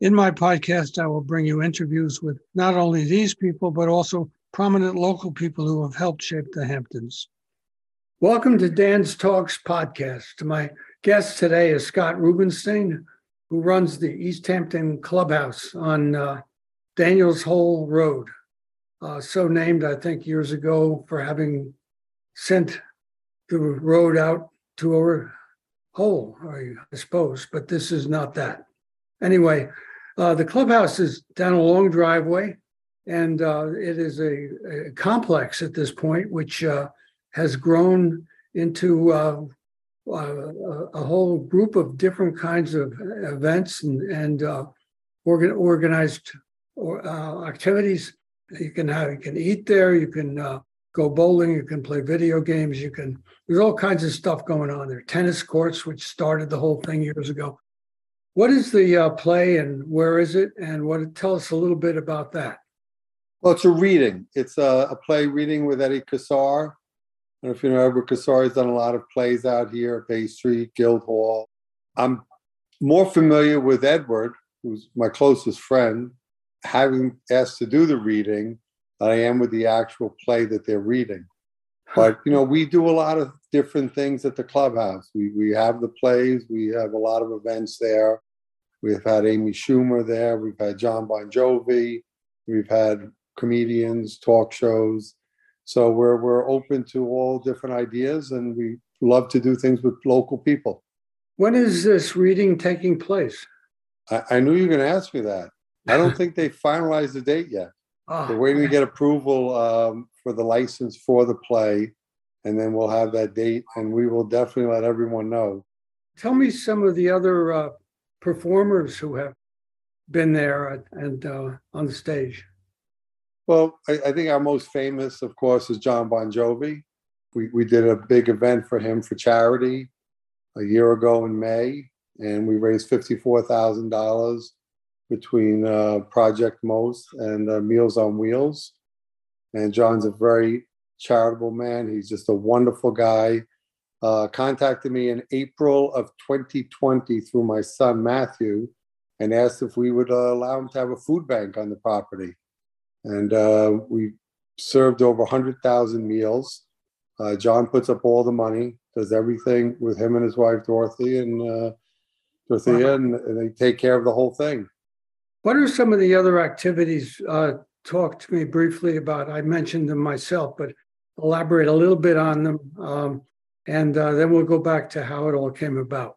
In my podcast, I will bring you interviews with not only these people, but also prominent local people who have helped shape the Hamptons. Welcome to Dan's Talks podcast. My guest today is Scott Rubenstein, who runs the East Hampton Clubhouse on uh, Daniels Hole Road. Uh, so named, I think, years ago for having sent the road out to a hole, I suppose, but this is not that. Anyway, uh, the clubhouse is down a long driveway, and uh, it is a, a, complex at this point, which uh, has grown into uh, uh, a whole group of different kinds of events and, and uh, organ, organized or, activities. You can have, you can eat there, you can go bowling, you can play video games, you can. There's all kinds of stuff going on there. Tennis courts, which started the whole thing years ago. What is the uh, play and where is it? And what tell us a little bit about that. Well, it's a reading. It's a, a play reading with Eddie Kassar. And if you know Edward Kassar, has done a lot of plays out here at Bay Street, Guildhall. I'm more familiar with Edward, who's my closest friend, having asked to do the reading than I am with the actual play that they're reading. But you know, we do a lot of different things at the clubhouse. We we have the plays, we have a lot of events there. We've had Amy Schumer there. We've had John Bon Jovi. We've had comedians, talk shows. So we're we're open to all different ideas, and we love to do things with local people. When is this reading taking place? I, I knew you were going to ask me that. I don't think they finalized the date yet. Oh, They're waiting to get approval um, for the license for the play, and then we'll have that date, and we will definitely let everyone know. Tell me some of the other uh, performers who have been there and uh, on the stage? Well, I, I, think our most famous, of course, is John Bon Jovi. We, we did a big event for him for charity a year ago in May, and we raised $54,000 between uh, Project Most and uh, Meals on Wheels. And John's a very charitable man. He's just a wonderful guy uh, contacted me in April of 2020 through my son Matthew and asked if we would uh, allow him to have a food bank on the property. And uh, we served over 100,000 meals. Uh, John puts up all the money, does everything with him and his wife Dorothy and uh, Dorothea, and, and, they take care of the whole thing. What are some of the other activities? Talk to me briefly about. I mentioned them myself, but elaborate a little bit on them. Um, and uh, then we'll go back to how it all came about.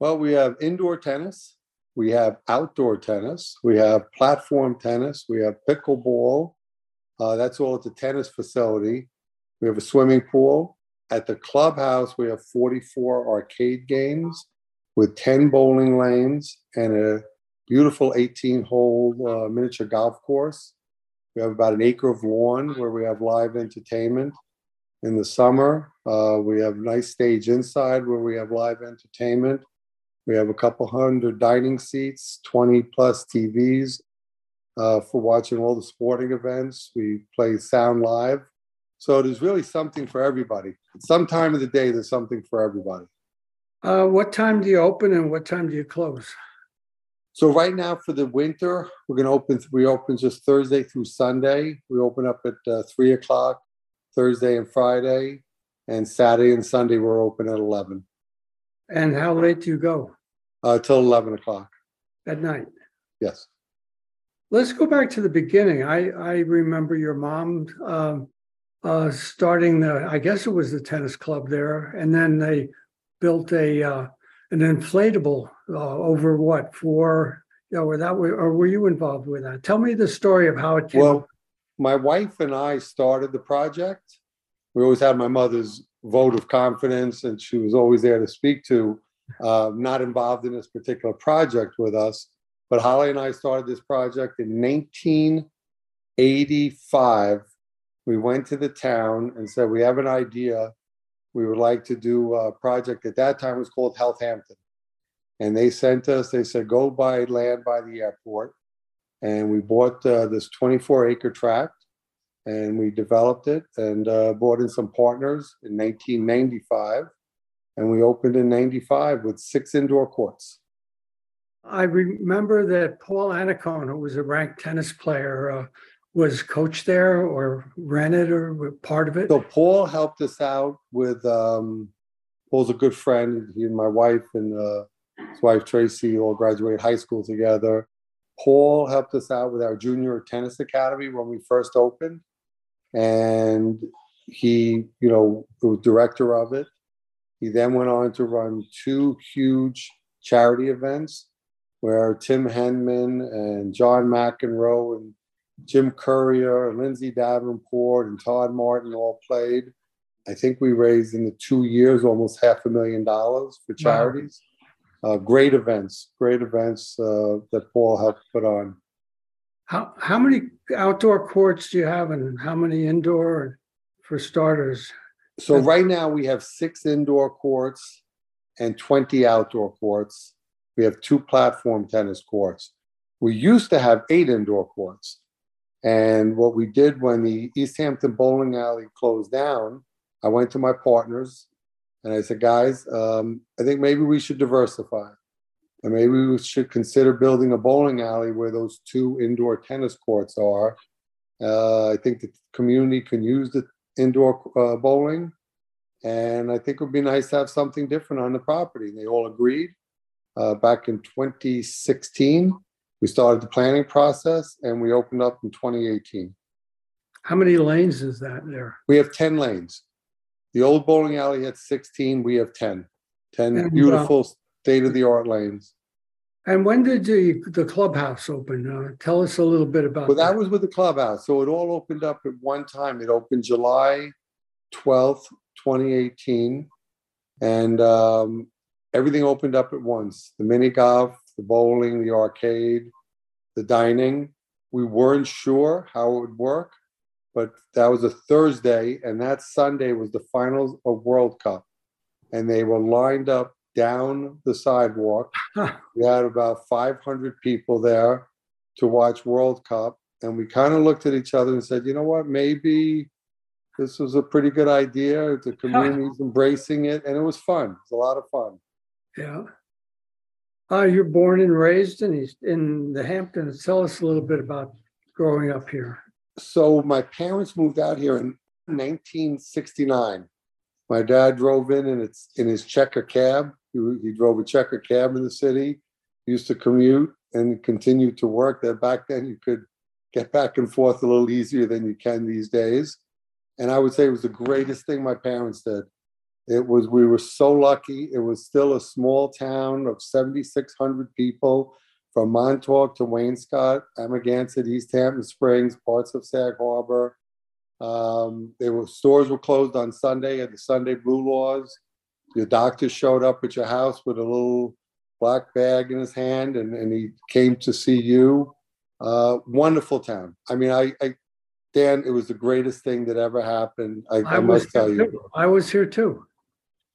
Well, we have indoor tennis, we have outdoor tennis, we have platform tennis, we have pickleball. Uh, that's all at the tennis facility. We have a swimming pool. At the clubhouse, we have 44 arcade games with 10 bowling lanes and a beautiful 18 hole uh, miniature golf course. We have about an acre of lawn where we have live entertainment in the summer. Uh, we have a nice stage inside where we have live entertainment. We have a couple hundred dining seats, 20 plus TVs uh, for watching all the sporting events. We play sound live. So there's really something for everybody. Some time of the day, there's something for everybody. Uh, what time do you open and what time do you close? So right now for the winter, we're going to open. We open just Thursday through Sunday. We open up at uh, three o'clock Thursday and Friday, and Saturday and Sunday we're open at 11. And how late do you go? Uh, till 11 o'clock. At night? Yes. Let's go back to the beginning. I, I remember your mom um, uh, starting the, I guess it was the tennis club there, and then they built a uh, an inflatable uh, over what for you know, or that or were you involved with that? Tell me the story of how it came. Well, my wife and I started the project. We always had my mother's vote of confidence, and she was always there to speak to. Uh, not involved in this particular project with us, But Holly and I started this project in 1985. We went to the town and said, We have an idea. We would like to do a project at that time it was called Health Hampton. And they sent us, they said, Go buy land by the airport. And we bought uh, this 24 acre tract and we developed it and uh, brought in some partners in 1995 and we opened in 95 with six indoor courts I remember that Paul Annacone, who was a ranked tennis player, uh, was coach there or ran it or part of it. so paul helped us out with um, paul's a good friend he and my wife and uh, his wife tracy all graduated high school together paul helped us out with our junior tennis academy when we first opened and he you know was director of it he then went on to run two huge charity events where Tim Henman and John McEnroe and Jim Courier and Lindsay Davenport and Todd Martin all played. I think we raised in the two years almost half a million dollars for charities. Uh, great events, great events uh, that Paul helped put on. How how many outdoor courts do you have and how many indoor for starters? So right now we have six indoor courts and 20 outdoor courts. We have two platform tennis courts. We used to have eight indoor courts. And what we did when the East Hampton bowling alley closed down, I went to my partners and I said, guys, um, I think maybe we should diversify. And maybe we should consider building a bowling alley where those two indoor tennis courts are. Uh, I think the community can use the indoor uh, bowling. And I think it would be nice to have something different on the property. And they all agreed uh, back in 2016. We started the planning process and we opened up in 2018. How many lanes is that there? We have 10 lanes. The old bowling alley had 16, we have 10. 10 And, uh, beautiful state of the art lanes. And when did the the clubhouse open? Uh, tell us a little bit about But that that. was with the clubhouse. So it all opened up at one time. It opened July 12th, 2018. And um, everything opened up at once the mini golf, the bowling, the arcade, the dining. We weren't sure how it would work, but that was a Thursday. And that Sunday was the finals of World Cup. And they were lined up down the sidewalk. We had about 500 people there to watch World Cup. And we kind of looked at each other and said, you know what, maybe this was a pretty good idea. The community's embracing it. And it was fun. It was a lot of fun. Yeah. Uh, you're born and raised in East, in the Hamptons. Tell us a little bit about growing up here. So my parents moved out here in 1969. My dad drove in and it's in his checker cab. He, he drove a checker cab in the city. He used to commute and continued to work. That back then you could get back and forth a little easier than you can these days. And I would say it was the greatest thing my parents did. It was we were so lucky. It was still a small town of 7,600 people from Montauk to Wainscott, Amagansett, East Hampton Springs, parts of Sag Harbor. Um, they were stores were closed on Sunday at the Sunday Blue Laws. Your doctor showed up at your house with a little black bag in his hand, and, and he came to see you. Uh, wonderful town. I mean, I, I, Dan, it was the greatest thing that ever happened. I, I, was must tell you. too. I was here too.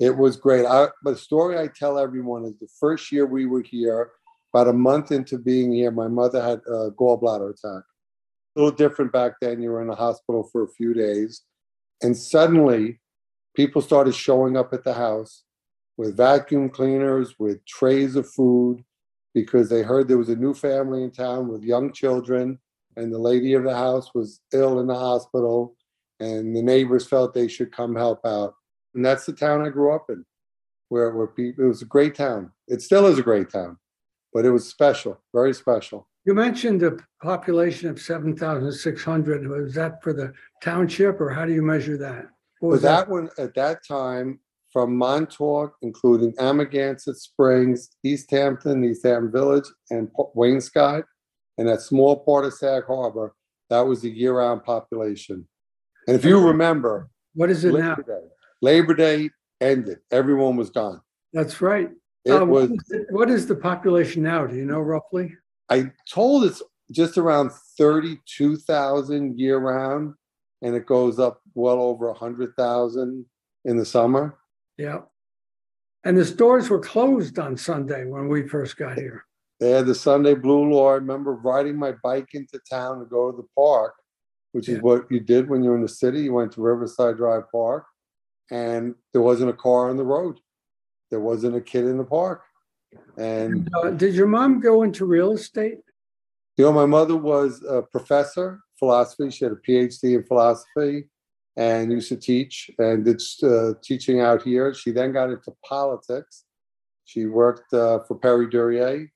It was great. I, but the story I tell everyone is the first year we were here, about a month into being here, my mother had a gallbladder attack. A little different back then. You were in the hospital for a few days. And suddenly, people started showing up at the house with vacuum cleaners, with trays of food, because they heard there was a new family in town with young children. And the lady of the house was ill in the hospital. And the neighbors felt they should come help out and that's the town I grew up in, where where people. It was a great town. It still is a great town, but it was special, very special. You mentioned a population of 7,600. Was that for the township or how do you measure that? But was that one at that time, from Montauk, including Amagansett Springs, East Hampton, East Hampton Village, and Wainscott, and that small part of Sag Harbor, that was the year-round population. And if you remember, What is it now? Day, Labor Day ended. Everyone was gone. That's right. It uh, what was. What is the population now? Do you know roughly? I told it's just around 32,000 year round, and it goes up well over 100,000 in the summer. Yeah. And the stores were closed on Sunday when we first got here. They had the Sunday Blue Law. I remember riding my bike into town to go to the park, which is what you did when you were in the city. You went to Riverside Drive Park, and there wasn't a car on the road. There wasn't a kid in the park. And Uh, did your mom go into real estate? You know, my mother was a professor philosophy. She had a PhD in philosophy and used to teach and did uh, teaching out here. She then got into politics. She worked uh, for Perry Duryea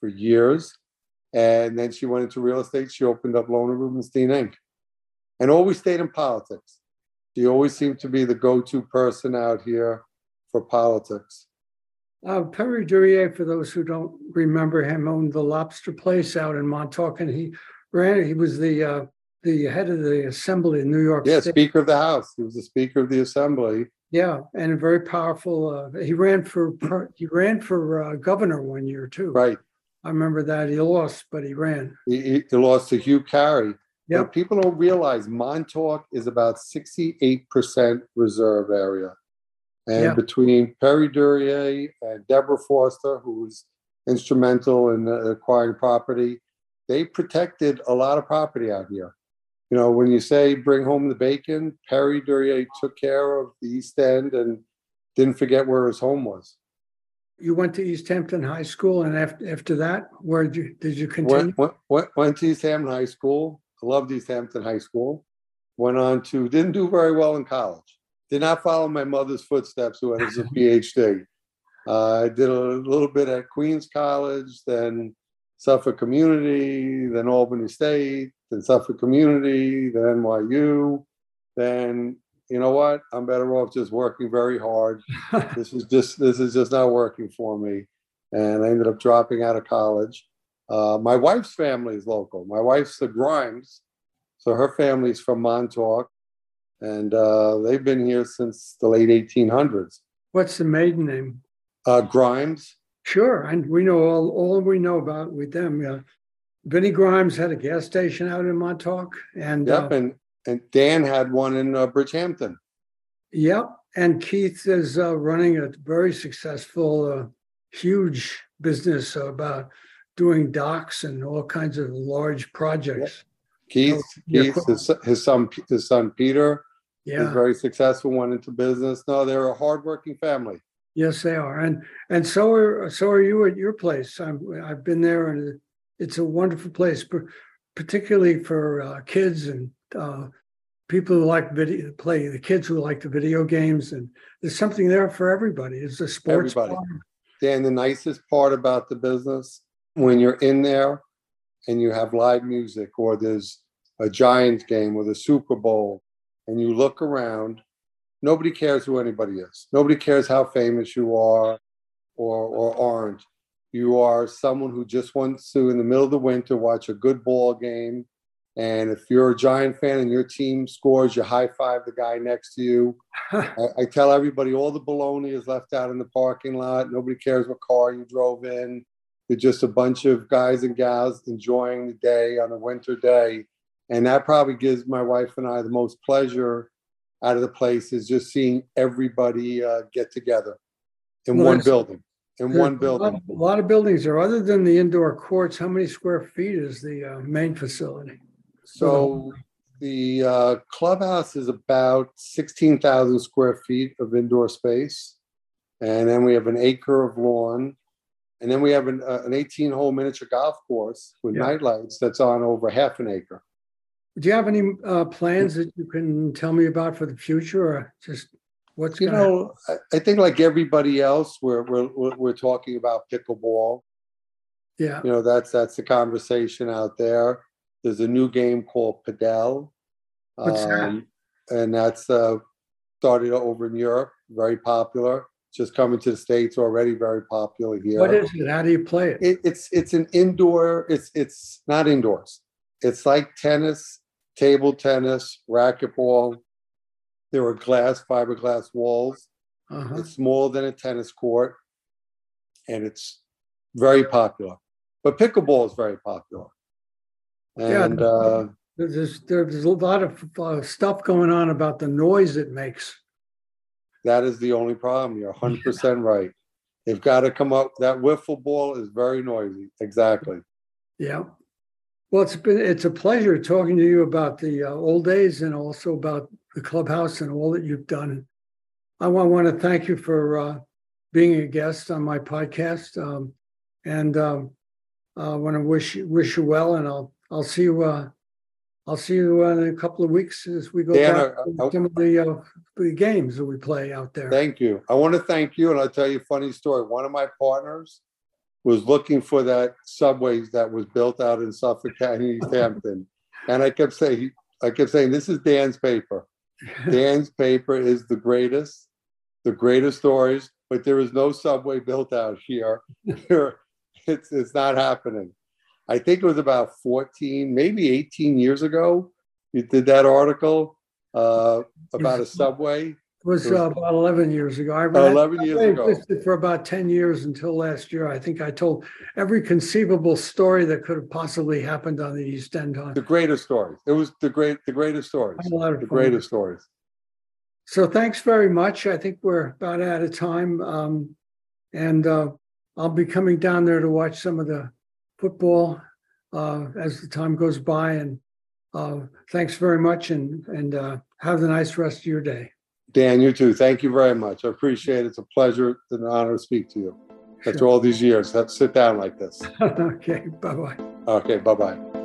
for years, and then she went into real estate. She opened up Lona Rubenstein Inc. and always stayed in politics. She always seemed to be the go-to person out here for politics. Uh, Perry Duryea, for those who don't remember him, owned the lobster place out in Montauk, and he ran. He was the uh, the head of the assembly in New York Yeah, State. Speaker of the House. He was the Speaker of the Assembly. Yeah, and a very powerful. Uh, he ran for he ran for uh, governor one year too. Right. I remember that he lost, but he ran. He, he- lost to Hugh Carey. Yeah. People don't realize Montauk is about 68% reserve area. And Yeah. between Perry Duryea and Deborah Foster, who was instrumental in acquiring property, they protected a lot of property out here. You know, when you say bring home the bacon, Perry Duryea took care of the East End and didn't forget where his home was. You went to East Hampton High School, and after after that, where did you did you continue? Went, went, went to East Hampton High School. I loved East Hampton High School. Went on to, didn't do very well in college. Did not follow my mother's footsteps, who has a PhD. Uh, I did a little bit at Queens College, then Suffolk Community, then Albany State, then Suffolk Community, then NYU. Then, you know what? I'm better off just working very hard this is just this is just not working for me and i ended up dropping out of college uh, my wife's family is local my wife's the grimes so her family's from montauk and uh, they've been here since the late 1800s What's the maiden name? uh, grimes Sure, and we know all all we know about with them. Yeah, Vinnie Grimes had a gas station out in Montauk, and yep uh, and and dan had one in uh, bridgehampton Yep. And Keith is uh, running a very successful, uh, huge business about doing docks and all kinds of large projects. keith, keith his, his son his son peter is Yeah. very successful went into business no they're a hardworking family Yes, they are. And and so are so are you at your place. I'm, I've been there, and it's a wonderful place, par- particularly for uh, kids and uh, people who like video play. The kids who like the video games, and there's something there for everybody. It's a sports Everybody. bar. Dan, the nicest part about the business when you're in there and you have live music or there's a Giants game or the Super Bowl and you look around, nobody cares who anybody is. Nobody cares how famous you are or, or aren't. You are someone who just wants to, in the middle of the winter, watch a good ball game. And if you're a Giant fan and your team scores, you high five the guy next to you. I, I tell everybody all the baloney is left out in the parking lot. Nobody cares what car you drove in. You're just a bunch of guys and gals enjoying the day on a winter day. And that probably gives my wife and I the most pleasure out of the place is just seeing everybody uh, get together in Well, one building. In one a lot- building. A lot of buildings there. Other than the indoor courts, how many square feet is the uh, main facility? So the uh, clubhouse is about 16,000 square feet of indoor space. And then we have an acre of lawn. And then we have an, uh, an 18 hole miniature golf course with Yeah. night lights that's on over half an acre. Do you have any uh, plans that you can tell me about for the future, or just what's You know, I, I think like everybody else, we're, we're, we're we're talking about pickleball. Yeah, You know, that's that's the conversation out there. There's a new game called Padel. What's that? Um, And that's uh, started over in Europe, very popular. Just coming to the States already, very popular here. what is it? How do you play it? It, it's it's an indoor. It's it's not indoors. It's like tennis, table tennis, racquetball. There are glass, fiberglass walls. Uh-huh. It's smaller than a tennis court, and it's very popular. But pickleball is very popular. Yeah. And uh, There's, there's a lot of uh, stuff going on about the noise it makes. that is the only problem. You're 100% right. They've got to come up. That wiffle ball is very noisy. Exactly. Yeah. Well, it's been, it's a pleasure talking to you about the uh, old days and also about the clubhouse and all that you've done. I want, want to thank you for uh, being a guest on my podcast. Um, and um, I want to wish you, wish you well, and I'll, I'll see you, uh, I'll see you uh, in a couple of weeks as we go Dan, back I- to some of the, uh, the games that we play out there. Thank you. I want to thank you, and I'll tell you a funny story. One of my partners was looking for that subway that was built out in Suffolk County, East Hampton, and I kept saying, I kept saying, "This is Dan's paper. Dan's paper is the greatest, the greatest stories, but there is no subway built out here. Here, it's it's not happening." I think it was about 14, maybe 18 years ago. You did that article uh, about a subway. It was uh, about 11 years ago. I read 11 years I ago. for about 10 years until last year. I think I told every conceivable story that could have possibly happened on the East End. On The greatest stories. It was the great, the greatest stories. a lot of The fun. greatest stories. So thanks very much. I think we're about out of time. Um, and uh, I'll be coming down there to watch some of the football uh, as the time goes by. And uh, thanks very much and, and uh, have a nice rest of your day. Dan, you too. Thank you very much. I appreciate it. It's a pleasure and an honor to speak to you after all these years. Have to sit down like this. okay, bye bye. Okay, bye bye.